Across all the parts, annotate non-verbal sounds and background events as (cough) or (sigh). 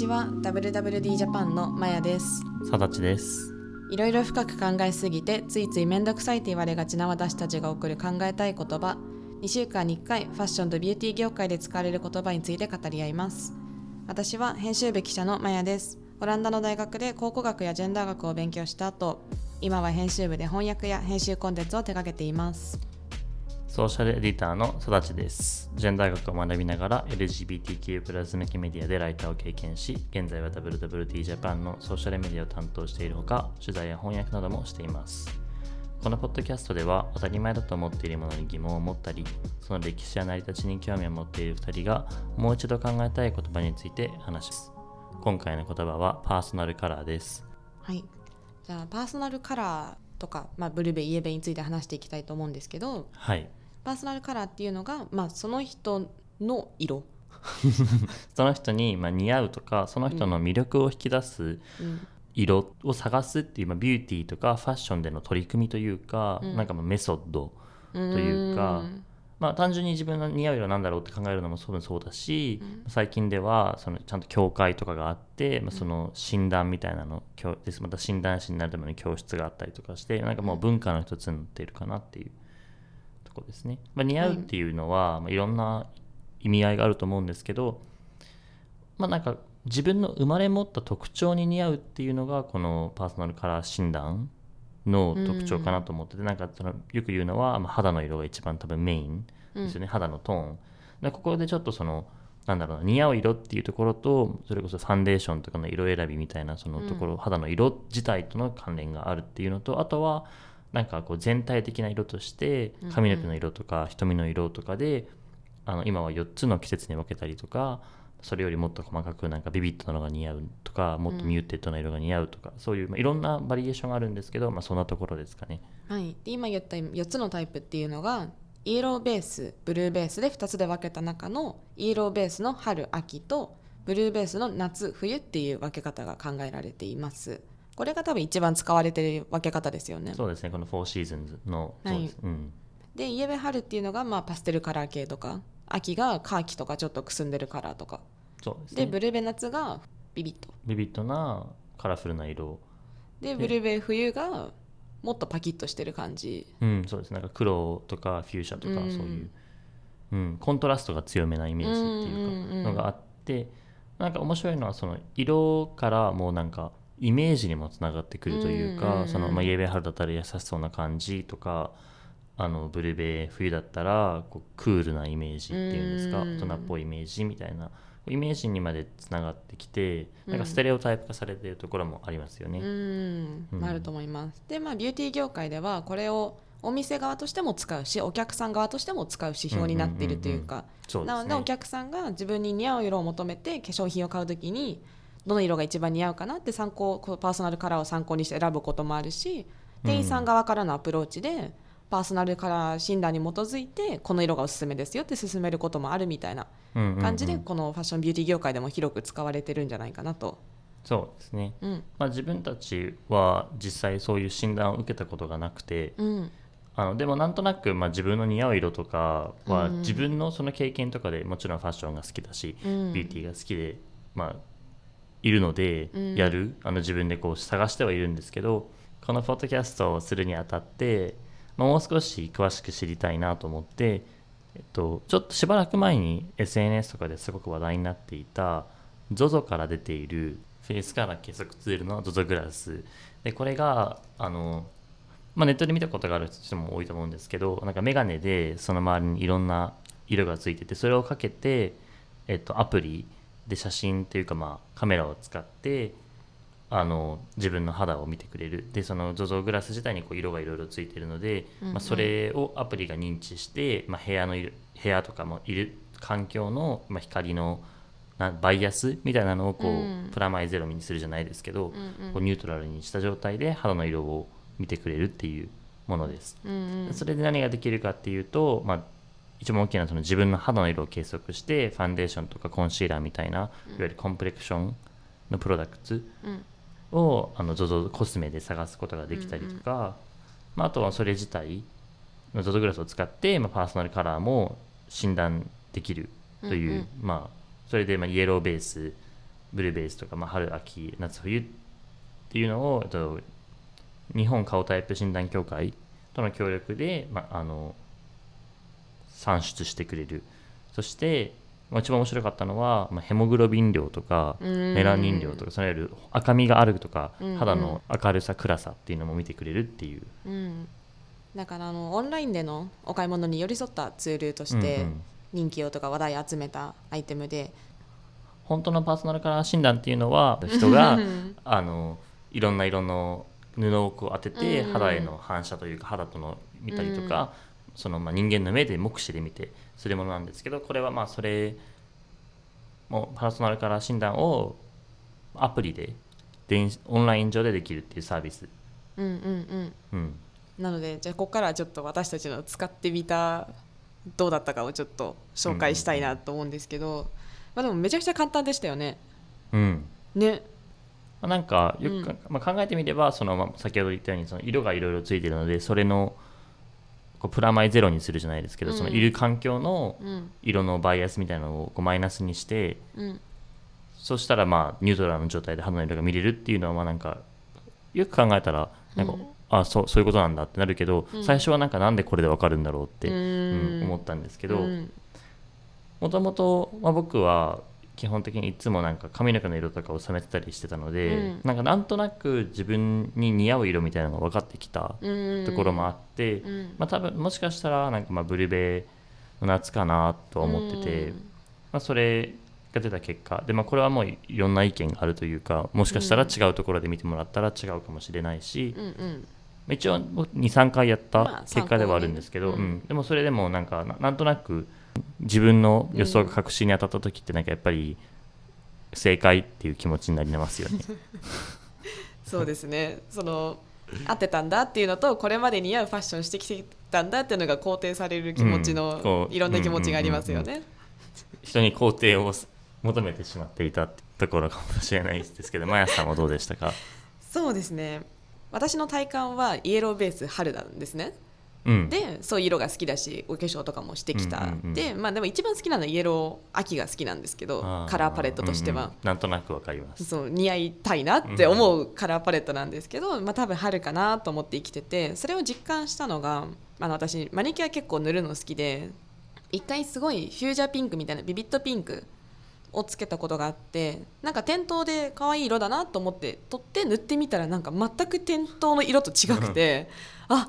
ちは。WWD ジャパンのまやです。さだちです。いろいろ深く考えすぎてついついめんどくさいと言われがちな私たちが送る考えたい言葉。2週間に1回ファッションとビューティー業界で使われる言葉について語り合います。私は編集部記者のまやです。オランダの大学で考古学やジェンダー学を勉強した後今は編集部で翻訳や編集コンテンツを手掛けていますソーシャルエディターの育ちです。ジェンダー学を学びながら LGBTQ+ 向けメディアでライターを経験し、現在は WWT ジャパンのソーシャルメディアを担当しているほか、取材や翻訳などもしています。このポッドキャストでは当たり前だと思っているものに疑問を持ったり、その歴史や成り立ちに興味を持っている2人がもう一度考えたい言葉について話します。今回の言葉はパーソナルカラーです。はいじゃあパーソナルカラーとか、まあ、ブルベイエベについて話していきたいと思うんですけどはい。パーソナルカラーっていうのが、まあ、その人の色、(laughs) その人にまあ似合うとか、その人の魅力を引き出すうん。色を探すっていう、まあ、ビューティーとかファッションでの取り組みというか、うん。なんかまあメソッドというかん。まあ単純に自分の似合う色なんだろうって考えるのも多分そうだし、最近ではそのちゃんと協会とかがあって、まあ、その診断みたいなのまた診断士になるための教室があったりとかしてなんかもう文化の一つになっているかなっていう。ところですね。まあ、似合うっていうのは、まあ、いろんな意味合いがあると思うんですけどまあなんか自分の生まれ持った特徴に似合うっていうのがこのパーソナルカラー診断の特徴かなと思ってて、なんかそのよく言うのは、まあ、肌の色が一番多分メインですよね、肌のトーン。でここでちょっとそのなんだろうな似合う色っていうところとそれこそファンデーションとかの色選びみたいなそのところ、肌の色自体との関連があるっていうのとあとはなんかこう全体的な色として髪の毛の色とか瞳の色とかで、あの今は4つの季節に分けたりとかそれよりもっと細かくなんかビビッドなのが似合うとかもっと muted な色が似合うとか、そういう、まあ、いろんなバリエーションがあるんですけど、まあ、そんなところですかね。はい、で今言った4つのタイプっていうのがイエローベースブルーベースで2つで分けた中のイエローベースの春秋とブルーベースの夏冬っていう分け方が考えられていますこれが多分一番使われてる分け方ですよね。そうですねこの4 seasons のはい。そうです、うん。でイエベ春っていうのがまあパステルカラー系とか秋がカーキとかちょっとくすんでるカラーとか。そうですね。でブルーベ夏がビビッとビビッドなカラフルな色。でブルーベ冬がもっとパキッとしてる感じ。うんそうです。なんか黒とかフューシャとかうん。そういう、うん、コントラストが強めなイメージっていううんうんうんかのがあってなんか面白いのはその色からもうなんかイメージにもつながってくるというか、うんうんうん。その、まあ、イエベ春だったら優しそうな感じとかあのブルベ冬だったらこうクールなイメージっていうんですかうん。大人っぽいイメージみたいなイメージにまでつながってきてなんかステレオタイプ化されているところもありますよね。うん。うん。あると思います。でまあビューティー業界ではこれをお店側としても使うしお客さん側としても使う指標になっているというか。そうですね。なのでお客さんが自分に似合う色を求めて化粧品を買うときにどの色が一番似合うかなって参考パーソナルカラーを参考にして選ぶこともあるし店員さん側からのアプローチで、パーソナルカラー診断に基づいてこの色がおすすめですよって勧めることもあるみたいな感じで、このファッションビューティー業界でも広く使われてるんじゃないかなと。そうですね。うん。まあ、自分たちは実際そういう診断を受けたことがなくてうん。あのでもなんとなくまあ自分の似合う色とかはうん。自分のその経験とかでもちろんファッションが好きだし、うん。ビューティーが好きで、まあ、いるのでうん。やる、あの自分でこう探してはいるんですけどこのポッドキャストをするにあたって、まあ、もう少し詳しく知りたいなと思って、えっと、ちょっとしばらく前に SNS とかですごく話題になっていた ZOZO から出ているフェイスカラー計測ツールの ZOZO グラス。でこれがあの、まあ、ネットで見たことがある人も多いと思うんですけどなんかメガネでその周りにいろんな色がついててそれをかけて、えっと、アプリで写真っていうか、まあ、カメラを使ってあの自分の肌を見てくれる。でその ZOZO グラス自体にこう色がいろいろついてるので、うんうん。まあ、それをアプリが認知して、まあ、部屋の色部屋とかもいる環境の、まあ、光のなバイアスみたいなのをこう、うん。プラマイゼロにするじゃないですけど、うんうん。こうニュートラルにした状態で肌の色を見てくれるっていうものです。うんうん。それで何ができるかっていうと、まあ、一番大きなその自分の肌の色を計測してファンデーションとかコンシーラーみたいな、いわゆるコンプレクションのプロダクツうん。をあの ZOZO コスメで探すことができたりとか、まあ、あとはそれ自体の ZOZO グラスを使って、まあ、パーソナルカラーも診断できるという、うんうん。まあ、それでまあイエローベースブルーベースとか、まあ、春秋夏冬っていうのをと日本顔タイプ診断協会との協力で、まあ、あの算出してくれる。そして、まあ、一番面白かったのは、まあ、ヘモグロビン量とかメメラニン量とかそのいわゆる赤みがあるとかうんうん。肌の明るさ暗さっていうのも見てくれるっていう、うん、だからあのオンラインでのお買い物に寄り添ったツールとしてうんうん。人気をとか話題集めたアイテムで、本当のパーソナルカラー診断っていうのは人があのいろんな色の布をこう当ててうん。うん肌への反射というか肌との見たりとか、そのまあ人間の目で目視で見てするものなんですけどこれはまあそれもパーソナルカラー診断をアプリで電オンライン上でできるっていうサービス、うんうんうん。うん、なのでじゃあここからはちょっと私たちの使ってみたどうだったかをちょっと紹介したいなと思うんですけど、まあ、でもめちゃくちゃ簡単でしたよね。うん。ね。まあなんかよくか、うん。まあ、考えてみればその、まあ、先ほど言ったようにその色がいろいろついてるのでそれのこうプラマイゼロにするじゃないですけど、うん。そのいる環境のうん。色のバイアスみたいなのをこうマイナスにしてうん。そしたらまあニュートラルの状態で肌の色が見れるっていうのはまあなんかよく考えたらなんか、うん。あそうそういうことなんだってなるけど、うん。最初はなんかなんでこれでわかるんだろうって、ううんん思ったんですけどうん。もともとまあ僕は基本的にいつもなんか髪の毛の色とかを染めてたりしてたので、うん。なんかなんとなく自分に似合う色みたいなのが分かってきたうん。ところもあって、うん。まあ多分もしかしたらなんかまあブルベの夏かなとは思ってて、うん。まあ、それが出た結果で、まあ、これはもういろんな意見があるというかもしかしたら違うところで見てもらったら違うかもしれないし、うんうん。まあ一応23回やっまあた結果ではあるんですけど、参考にねうん。でもそれでもなんかななんとなく自分の予想が確信に当たった時ってなんかやっぱり正解っていう気持ちになりますよね。そうですねその合ってたんだっていうのとこれまで似合うファッションしてきてたんだっていうのが肯定される気持ちうんのこういろんな気持ちがありますよね。人に肯定を求めてしまっていたってところかもしれないですけど、マヤさんはどうでしたか？そうですね私の体感はイエローベース春なんですね。うん。でそういう色が好きだしお化粧とかもしてきた、うんうんうんでまあでも一番好きなのはイエロー秋が好きなんですけどあカラーパレットとしては。うんうん、なんとなくわかります。そう似合いたいなって思うカラーパレットなんですけど、まあ、多分春かなと思って生きててそれを実感したのがあの私マニキュア結構塗るの好きで一回すごいフュージャーピンクみたいなビビットピンクをつけたことがあってなんか店頭で可愛い色だなと思って取って塗ってみたらなんか全く店頭の色と違くてあ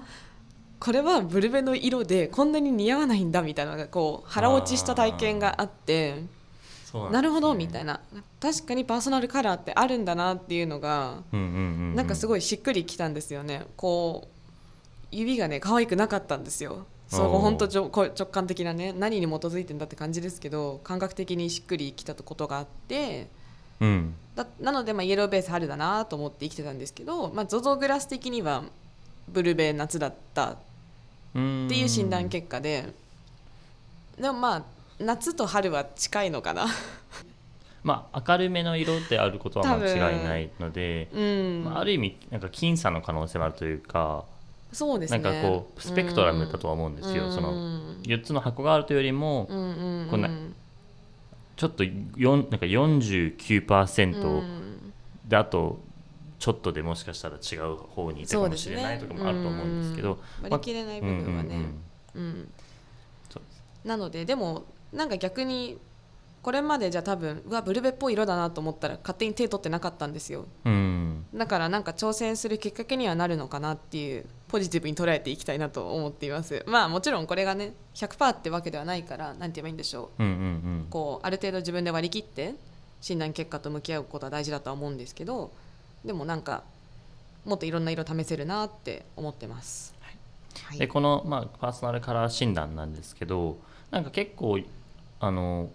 これはブルベの色でこんなに似合わないんだみたいなこう腹落ちした体験があって。なるほどみいたいな確かにパーソナルカラーってあるんだなっていうのがな。うんかすごいしっくりきたんですよねこう指がね可愛くなかったんですよそう本当直感的なね何に基づいてんだって感じですけど感覚的にしっくりきたことがあってうん。だなので、まあ、イエローベース春だなと思って生きてたんですけど、まあ、ZOZO グラス的にはブルベ夏だったうんっていう診断結果で。でもまあ夏と春は近いのかな。(laughs) まあ明るめの色であることは間違いないので、うん、まあ、ある意味なんか僅差の可能性もあるというか、そうですね。なんかこうスペクトラムだとは思うんですよ。うん。その4つの箱があるというよりも、うんうんうんこんなちょっと4なんか49%、うん。であとちょっとでもしかしたら違う方にいたかもしれないとかもあると思うんですけど、うん。割り切れない部分はね、うんうんうん。なのででもなんか逆にこれまでじゃ多分うわブルベっぽい色だなと思ったら勝手に手取ってなかったんですよ。うん。だからなんか挑戦するきっかけにはなるのかなっていうポジティブに捉えていきたいなと思っています。まあもちろんこれがね100%ってわけではないからなんて言えばいいんでしょう。うんうんうん。こうある程度自分で割り切って診断結果と向き合うことは大事だとは思うんですけどでもなんかもっといろんな色試せるなって思ってます。はい。でこの、まあ、パーソナルカラー診断なんですけどなんか結構あの、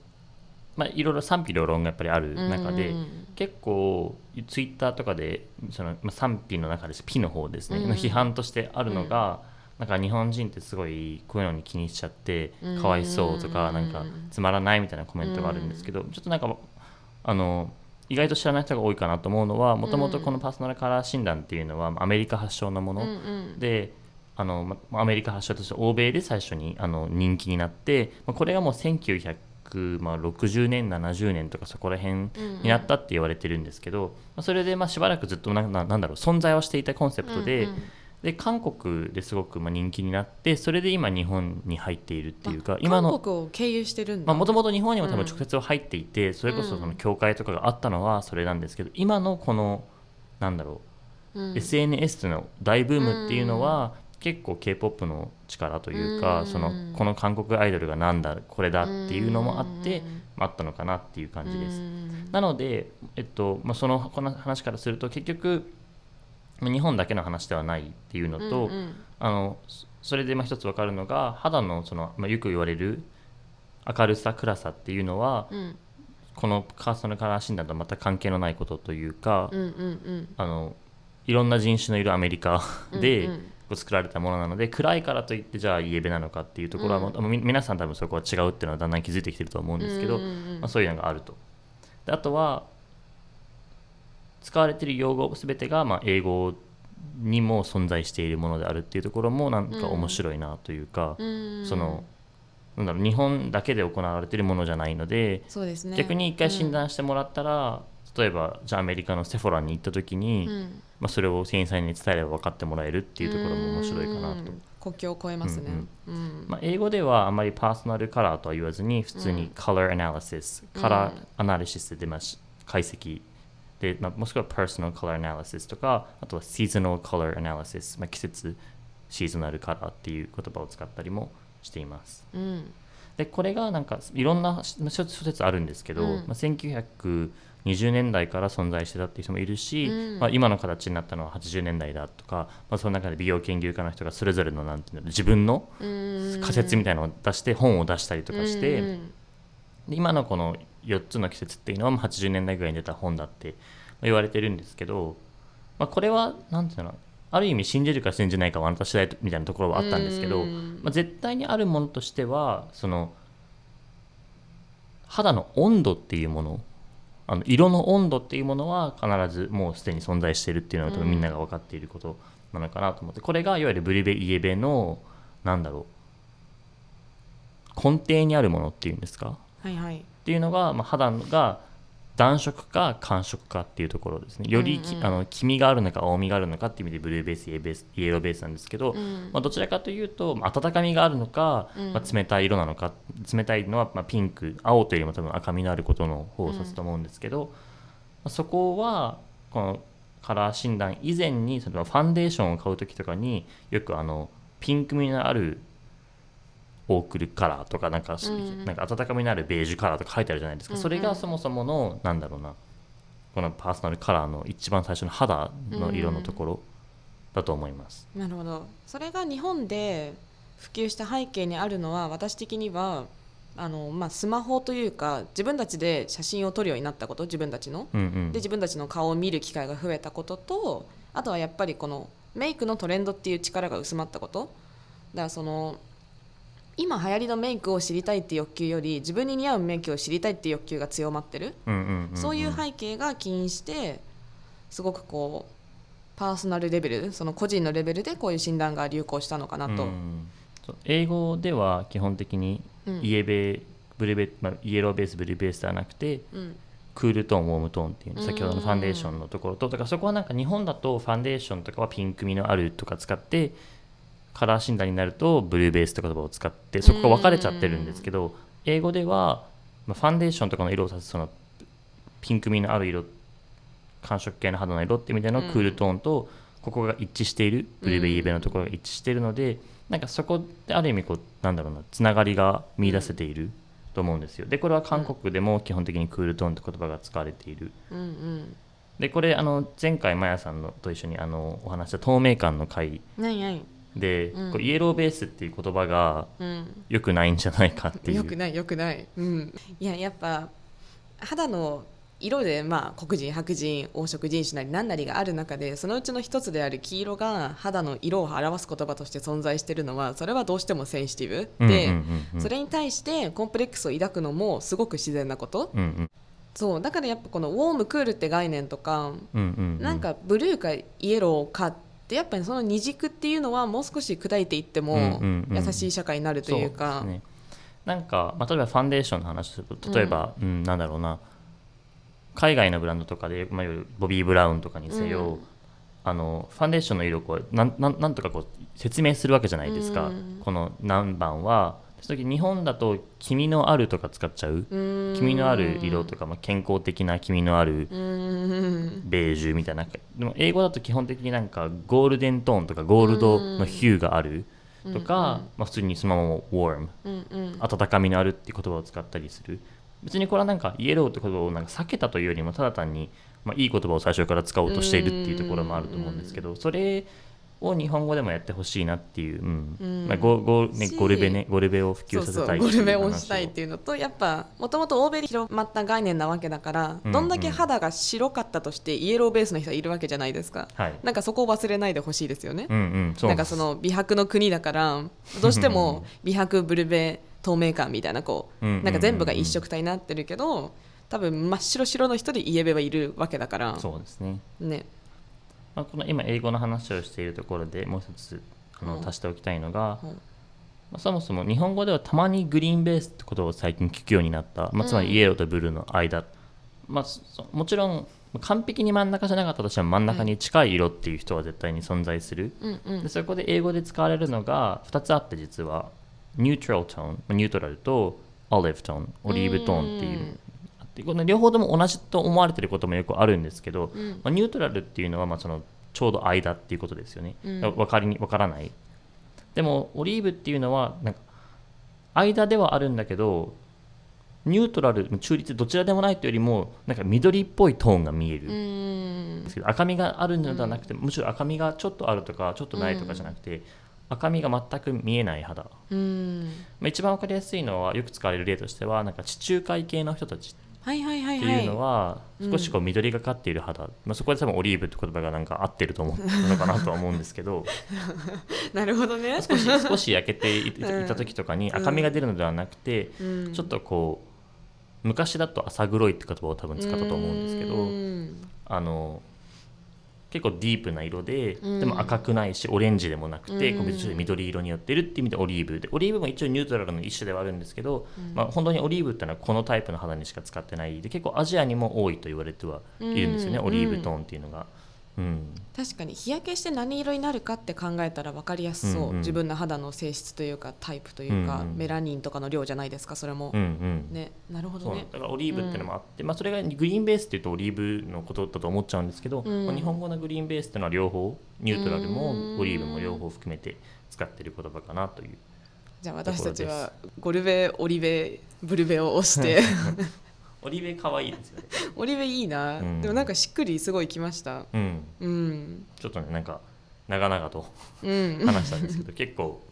まあ、いろいろ賛否両論がやっぱりある中で、うん結構ツイッターとかでその、まあ、賛否の中で P の方ですね、うんの批判としてあるのが、なんか日本人ってすごいこういうのに気にしちゃってうん。かわいそうとか、うんなんかつまらないみたいなコメントがあるんですけど、ちょっとなんかあの意外と知らない人が多いかなと思うのはもともとこのパーソナルカラー診断っていうのはアメリカ発祥のもの、うんうん。であのまアメリカ発祥として欧米で最初にあの人気になってまあこれがもう1900 1960年70年とかそこら辺になったって言われてるんですけど、まあそれでまあしばらくずっとなんだろう存在はしていたコンセプトで,、うんうんで韓国ですごくまあ人気になってそれで今日本に入っているっていうか今の韓国を経由してるんだ、もともと日本にも多分直接は入っていて、それこそその教会とかがあったのはそれなんですけど今のこのなんだろううん。SNS の大ブームっていうのは、結構 k p o p の力というか、うん。そのこの韓国アイドルがなんだこれだっていうのもあって、うん。あったのかなっていう感じです。うん。なので、えっとまあ、そのこの話からすると結局まあ日本だけの話ではないっていうのと、うんうん。あのそそれでまあ一つ分かるのが肌のその、まあ、よく言われる明るさ暗さっていうのは、うん。このカーソルカラー診断とはまた関係のないことというか、うんうんうん。あのいろんな人種のいるアメリカで、うんうん。こう作られたものなので暗いからといってじゃあイエベなのかっていうところは、もうみ皆さん多分そこは違うっていうのはだんだん気づいてきてると思うんですけど、うんうんうん。まあ、そういうのがあると。であとは使われている用語全てがまあ英語にも存在しているものであるっていうところもなんか面白いなというか、うん。そのなんだろう日本だけで行われているものじゃないので、そうですね逆に一回診断してもらったら、例えばじゃあアメリカのセフォラに行った時に、うん。まあ、それを店員さんに伝えれば分かってもらえるっていうところも面白いかなと。うん。国境を越えますね。うんまあ、英語ではあまりパーソナルカラーとは言わずに普通に color analysis、カラーアナリシスで出ます解析で、まあ、もしくは personal color analysis とかあとは seasonal color analysis、まあ、季節シーズナルカラーっていう言葉を使ったりもしています。うん。でこれがなんかいろんな諸諸説あるんですけど、うん。まあ、1920年代から存在してたっていう人もいるし、うん。まあ、今の形になったのは80年代だとか、まあ、その中で美容研究家の人がそれぞれのなんていうの自分のうん。仮説みたいなのを出して本を出したりとかして、うんで今のこの4つの季節っていうのはまあ80年代ぐらいに出た本だって言われてるんですけど、まあ、これはなんていうのある意味信じるか信じないかはあなた次第みたいなところはあったんですけど、うん。まあ、絶対にあるものとしてはその肌の温度っていうものあの色の温度っていうものは必ずもうすでに存在しているっていうのが多分みんなが分かっていることなのかなと思ってこれがいわゆるブリベイエベのなんだろう根底にあるものっていうんですか？っていうのが、まあ、肌が暖色か寒色かっていうところですね。よりき、うんうん。あの黄みがあるのか青みがあるのかっていう意味でブルーベースイエベースイエローベースなんですけど、うん。まあ、どちらかというとまあ温かみがあるのか、うん。まあ、冷たい色なのか冷たいのはまあピンク青というよりも多分赤みのあることの方を指すと思うんですけど、まあ、そこはこのカラー診断以前にそのファンデーションを買う時とかによくあのピンクみのあるオークルカラーとかなんか,、うん。なんか温かみのあるベージュカラーとか書いてあるじゃないですか、それがそもそものなんだろうなこのパーソナルカラーの一番最初の肌の色のところだと思います。なるほど。それが日本で普及した背景にあるのは私的にはあの、まあ、スマホというか自分たちで写真を撮るようになったこと自分たちの。うんうん。で自分たちの顔を見る機会が増えたこととあとはやっぱりこのメイクのトレンドっていう力が薄まったこと。だからその今流行りのメイクを知りたいっていう欲求より自分に似合うメイクを知りたいっていう欲求が強まってる。そういう背景が起因してすごくこうパーソナルレベルその個人のレベルでこういう診断が流行したのかなと。うん英語では基本的にうん。イエベブルベ、まあ、イエローベースブルーベースではなくてうん。クールトーンウォームトーンっていう先ほどのファンデーションのところとだからそこはなんか日本だとファンデーションとかはピンク味のあるとか使ってカラー診断になるとブルーベースって言葉を使ってそこが分かれちゃってるんですけど英語では、まあ、ファンデーションとかの色を指すそのピンク味のある色寒色系の肌の色っていう意味でのクールトーンと、ここが一致しているブルーベイエベのところが一致しているので、なんかそこである意味こうなんだろうなつながりが見出せていると思うんですよ。でこれは韓国でも基本的にクールトーンって言葉が使われている。うんうん。でこれあの前回マヤさんのと一緒にあのお話した透明感の回ないない、で、うん。こうイエローベースっていう言葉がうん、良くないんじゃないかっていう。よくないよくない、うん、いややっぱ肌の色でまあ黒人白人黄色人種なり何なりがある中でそのうちの一つである黄色が肌の色を表す言葉として存在しているのはそれはどうしてもセンシティブで、うんうんうんうん。それに対してコンプレックスを抱くのもすごく自然なこと。うんうん。そうだからやっぱこのウォームクールって概念とか、うんうんうん。なんかブルーかイエローかってやっぱりその二軸っていうのはもう少し砕いていってもうんうんうん優しい社会になるというか。そうですね。なんか、まあ、例えばファンデーションの話すると例えば、うんなんだろうな。海外のブランドとかで、まあ、ボビー・ブラウンとかにせよ、うん。あのファンデーションの色をこうなんなんなんとかこう説明するわけじゃないですか、うん。この何番はその時日本だと「君のある」とか使っちゃう「君のある色」とか、まあ、健康的な「君のある」うん。ベージュみたいな。でも英語だと基本的になんかゴールデントーンとかゴールドのヒューがある。とか、まあ、普通にそのまま warm 温かみのあるっていう言葉を使ったりする。別にこれはなんかイエローって言葉をなんか避けたというよりもただ単に、まあ、いい言葉を最初から使おうとしているっていうところもあると思うんですけどそれを日本語でもやってほしいなっていう、うん。うん。まあ、ゴゴねしゴルベねゴルベを普及させたいゴルベを話したいっていうのとやっぱもともと欧米で広まった概念なわけだから、うんどんだけ肌が白かったとしてイエローベースの人はいるわけじゃないですか。はい。なんかそこを忘れないでほしいですよね、うんうんそう。なんかその美白の国だからどうしても美白ブルベ透明感みたいなこうなんか全部が一色体になってるけど多分真っ白白の人でイエベはいるわけだから。そうですね。ねまあ、この今英語の話をしているところでもう一つあのうん。足しておきたいのが、うん。まあ、そもそも日本語ではたまにグリーンベースってことを最近聞くようになった、まあ、つまうんりイエローとブルーの間、まあ、そもちろん完璧に真ん中じゃなかったとしても真ん中に近い色っていう人は絶対に存在する、うんうん。でそこで英語で使われるのが2つあって実はニュートラルトーンまあニュートラルとオリーブトーンオリーブトーンっていううんあってこの両方とも同じと思われてることもよくあるんですけど、うん。まあ、ニュートラルっていうのはまあそのちょうど間っていうことですよね、うん。分かりに分からない。でもオリーブっていうのはなんか間ではあるんだけどニュートラル中立どちらでもないというよりもなんか緑っぽいトーンが見える、うん。ですけど赤みがあるのではなくて、むしろ赤みがちょっとあるとかちょっとないとかじゃなくて、赤みが全く見えない肌、まうん。あ、一番わかりやすいのはよく使われる例としてはなんか地中海系の人たちってはいいうのはうん。少しこう緑がかっている肌、まあ、そこで多分オリーブって言葉がなんか合ってると思うのかなとは思うんですけど。(laughs) なるほどね。少し少し焼けてい (laughs) いた時とかに赤みが出るのではなくて、うん。ちょっとこう昔だと浅黒いって言葉を多分使ったと思うんですけど、うん。あの結構ディープな色で、うん。でも赤くないしオレンジでもなくて、うん。緑色によってるっていう意味でオリーブで。オリーブも一応ニュートラルの一種ではあるんですけど、うん。まあ、本当にオリーブってのはこのタイプの肌にしか使ってないで結構アジアにも多いと言われてはいるんですよね、うん。オリーブトーンっていうのが。うん。確かに日焼けして何色になるかって考えたら分かりやすそう、うんうん。自分の肌の性質というかタイプというか、うんうん。メラニンとかの量じゃないですかそれも。うん、うん。ねなるほどね。だからオリーブっていうのもあって、まあ、それがグリーンベースっていうとオリーブのことだと思っちゃうんですけど、うん。まあ日本語のグリーンベースっていうのは両方ニュートラルうん。もオリーブも両方含めて使ってる言葉かなというじゃあ私たちはゴルベオリベブルベを押して (laughs) オリーブ可愛いですよね。オリベいいな、うん。でもなんかしっくりすごいきました。うん。うん。ちょっとねなんか長々とうん。話したんですけど結構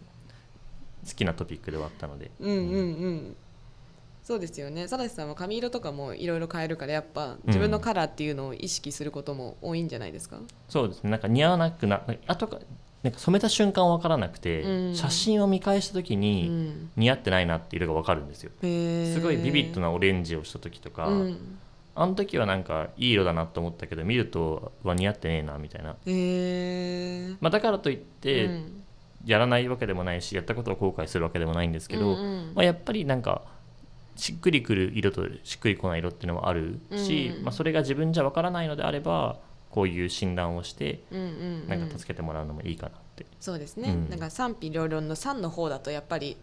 好きなトピックではあったので。うんうんうん。そうですよね。佐々木さんは髪色とかもいろいろ変えるからやっぱ自分のカラーっていうのを意識することも多いんじゃないですか、そうですね。なんか似合わなくな後かなんか染めた瞬間わからなくて、うん。写真を見返した時うにん、似合ってないなっていう色がわかるんですよ。へー。すごいビビッドなオレンジをした時とか、うん。あの時はなんかいい色だなと思ったけど見るとは似合ってねえなみたいな、まあ、だからといって、うん。やらないわけでもないしやったことを後悔するわけでもないんですけど、うんうん。まあ、やっぱりなんかしっくりくる色としっくりこない色っていうのもあるし、うん。まあ、それが自分じゃわからないのであればこういう診断をしてうんうんうん。なんか助けてもらうのもいいかなって、そうですね、うん。なんか賛否両論の3の方だとやっぱり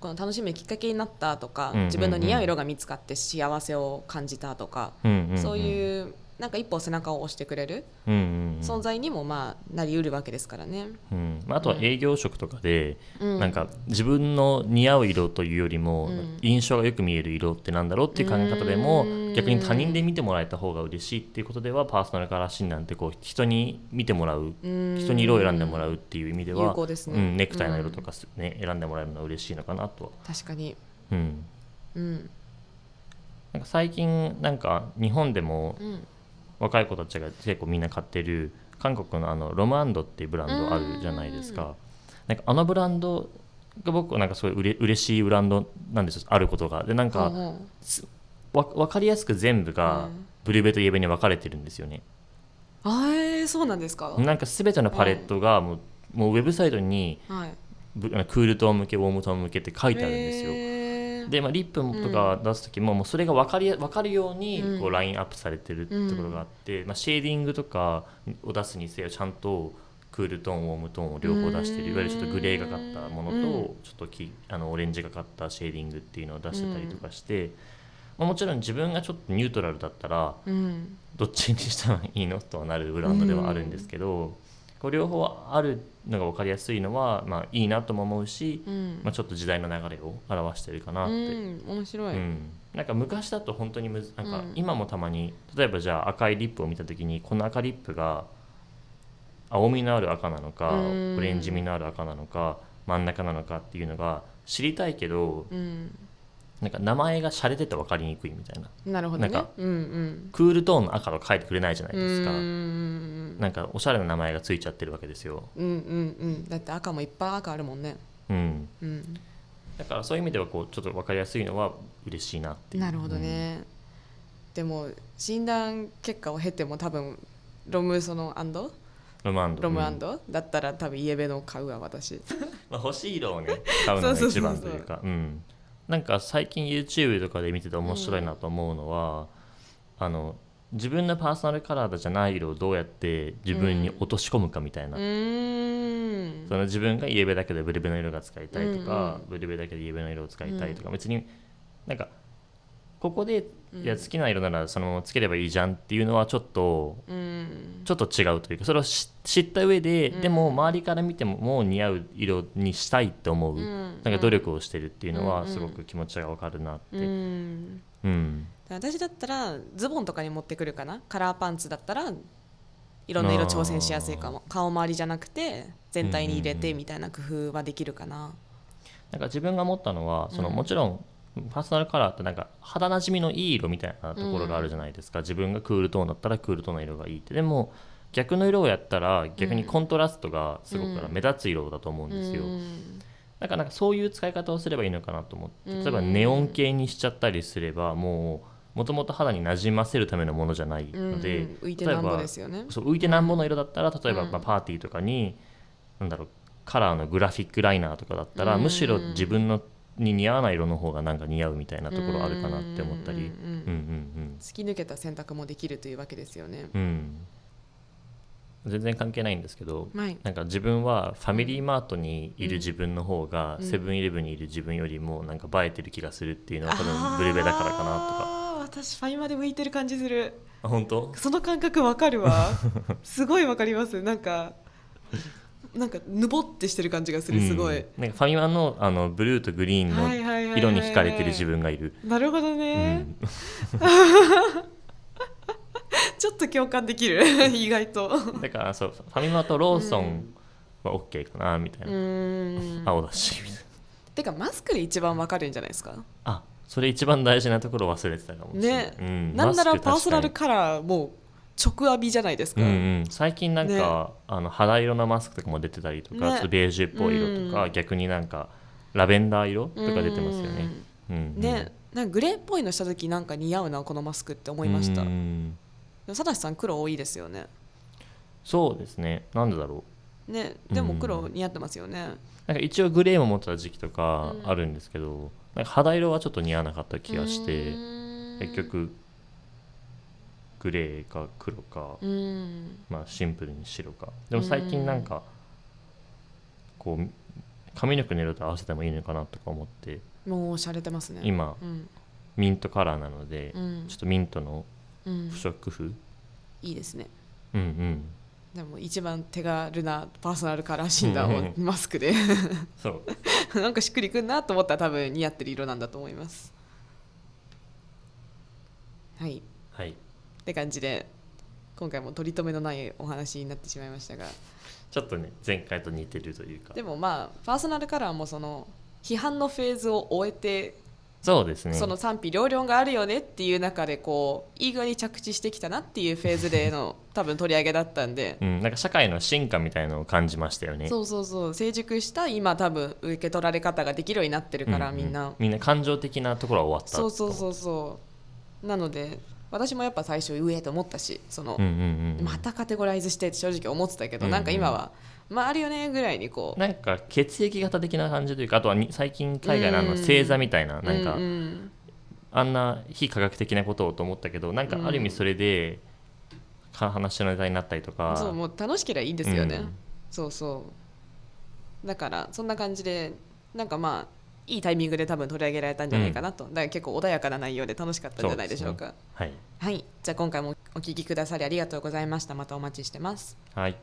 この楽しむきっかけになったとか、うんうんうん自分の似合う色が見つかって幸せを感じたとか、うんうんうん。そういうなんか一歩背中を押してくれる存在にもまあなりうるわけですからね。うん。まあ、あとは営業職とかで、うん。なんか自分の似合う色というよりも、うん。印象がよく見える色ってなんだろうっていう考え方でもうん。逆に他人で見てもらえた方が嬉しいっていうことではパーソナルカラー診断ってこう人に見てもらううん。人に色を選んでもらうっていう意味では有効ですね。うん、ネクタイの色とかす、ね選んでもらえるのは嬉しいのかなとは、確かに、うん、うん。なんか最近なんか日本でもうん、若い子たちが結構みんな買ってる韓国のあのロムアンドっていうブランドあるじゃないですか。なんかあのブランドが僕はなんかすごいうれ嬉しいブランドなんですよ。あることが。でなんかうんう。んすわ分かりやすく全部がうん。ブルベとイエベに分かれてるんですよね。あえー、そうなんですか、なんか全てのパレットがもうもうウェブサイトにはい、ぶクールトーン向けウォームトーン向けって書いてあるんですよで、まあ、リップとか出す時も,、もうそれが分かり分かるようにうん。こうラインアップされてるところがあって、まあ、シェーディングとかを出すにせよちゃんとクールトーンウォームトーンを両方出してるうん。いわゆるちょっとグレーがかったものと、うん。ちょっときあのオレンジがかったシェーディングっていうのを出してたりとかして、まあ、もちろん自分がちょっとニュートラルだったらうん。どっちにしたらいいの？とはなるブランドではあるんですけど、こう両方あるのが分かりやすいのは、まあ、いいなとも思うし、うん。まあ、ちょっと時代の流れを表してるかなって。うん面白い、うん、なんか昔だと本当にむずなんかうん。今もたまに例えばじゃあ赤いリップを見た時にこの赤リップが青みのある赤なのかうん。オレンジみのある赤なのか真ん中なのかっていうのが知りたいけどうんなんか名前が洒落てて分かりにくいみたいな。なるほどね。なんかうんうん。クールトーンの赤とか書いてくれないじゃないですか。うんなんかおしゃれな名前がついちゃってるわけですよ、うんうんうん。だって赤もいっぱい赤あるもんね。うん、うん。だからそういう意味ではこうちょっと分かりやすいのは嬉しいなっていう。なるほどね、でも診断結果を経ても多分ロムそのアンドロム。アンドロムアうん。ンド、だったら多分イエベの買うわ私。(laughs) まあ、欲しい色をね買うのが一 (laughs) そうそうそうそう番という。かうんなんか最近 YouTube とかで見てて面白いなと思うのは、あの自分のパーソナルカラーじゃない色をどうやって自分に落とし込むかみたいな、うーん。その自分がイエベだけでブルベの色が使いたいとか、うんブルベだけでイエベの色を使いたいとか、別になんかここでいや好きな色ならそのままつければいいじゃんっていうのはちょっとうん。ちょっと違うというかそれを知知った上で、うん。でも周りから見てももう似合う色にしたいって思う、うん。なんか努力をしてるっていうのはすごく気持ちがわかるなって、ううん。私だったらズボンとかに持ってくるかな？カラーパンツだったらいろんな色挑戦しやすいかも。顔周りじゃなくて全体に入れてみたいな工夫はできるかな。なんか自分が思ったのはその、うん。もちろんパーソナルカラーってなんか肌なじみのいい色みたいなところがあるじゃないですか、自分がクールトーンだったらクールトーンの色がいいって。でも逆の色をやったら逆にコントラストがすごくうん目立つ色だと思うんですよ、うん。なんかなんかそういう使い方をすればいいのかなと思ってうん。例えばネオン系にしちゃったりすればもうもともと肌になじませるためのものじゃないので、うん。浮いてなんぼですよね。そう浮いてなんぼの色だったら例えば、うん。まあ、パーティーとかになんだろうカラーのグラフィックライナーとかだったら、うん。むしろ自分のに似合わない色の方がなんか似合うみたいなところあるかなって思ったり。突き抜けた選択もできるというわけですよね。うん。うん全然関係ないんですけどはい。なんか自分はファミリーマートにいる自分の方がうん。セブンイレブンにいる自分よりもなんか映えてる気がするっていうのは多分ブルベだからかなとか。あー私ファイマで向いてる感じする。あ本当？その感覚わかるわ。すごいわかります。なんかなんかぬぼってしてる感じがするすごい、うんなんかファミマのあのブルーとグリーンの色に惹かれてる自分がいる。なるほどうね、んちょっと共感できる意外とだからそうファミマとローソンは OK かなみたいな、ーん青だしみたいなてかマスクで一番わかるんじゃないですかあそれ一番大事なところ忘れてたかもしれない、ねうんなんならパーソナルカラーも直浴びじゃないですか、うんうん、最近なんか、ね。あの肌色のマスクとかも出てたりとか、ね。ちょっとベージュっぽい色とか、うん。逆になんかラベンダー色とか出てますよね、うんうん。ね。なんかグレーっぽいのした時なんか似合うなこのマスクって思いました。うんでも佐藤さん黒多いですよね。そうですね。なんでだろう。ね。でも黒似合ってますよね。なんか一応グレーも持ってた時期とかうん。あるんですけど、なんか肌色はちょっと似合わなかった気がして結局グレーか黒か、うん。まあ、シンプルに白か。でも最近なんかこう髪の毛の色と合わせてもいいのかなとか思ってもう洒落てますね。今うん。ミントカラーなのでうん。ちょっとミントのうん。不織布？いいですね。うんうん。でも一番手軽なパーソナルカラー診断をマスクで。そう。(laughs) なんかしっくりくんなと思ったら多分似合ってる色なんだと思います。はい。はいって感じで今回も取り留めのないお話になってしまいましたが。ちょっとね前回と似てるというか。でもまあパーソナルカラーもその批判のフェーズを終えてそうですね。その賛否両論があるよねっていう中でこういい具合に着地してきたなっていうフェーズでの (laughs) 多分取り上げだったんで。うん、なんか社会の進化みたいのを感じましたよね。そうそうそう。成熟した今多分受け取られ方ができるようになってるから、ううみんな。みんな感情的なところは終わったそうそうそうそう。なので私もやっぱ最初上と思ったしその、うんうんうんまたカテゴライズしてって正直思ってたけど、うんうんなんか今はまああるよねぐらいにこうなんか血液型的な感じというかあとはに最近海外のあのうん星座みたいななんかうんうんあんな非科学的なことをと思ったけどなんかある意味それでか話のネタになったりとか。そうもう楽しければいいんですよね、うん。そうそう。だからそんな感じでなんかまあいいタイミングで多分取り上げられたんじゃないかなと、だから結構穏やかな内容で楽しかったんじゃないでしょうか。はい、はい。じゃあ今回もお聞きくださりありがとうございました。またお待ちしてます。はい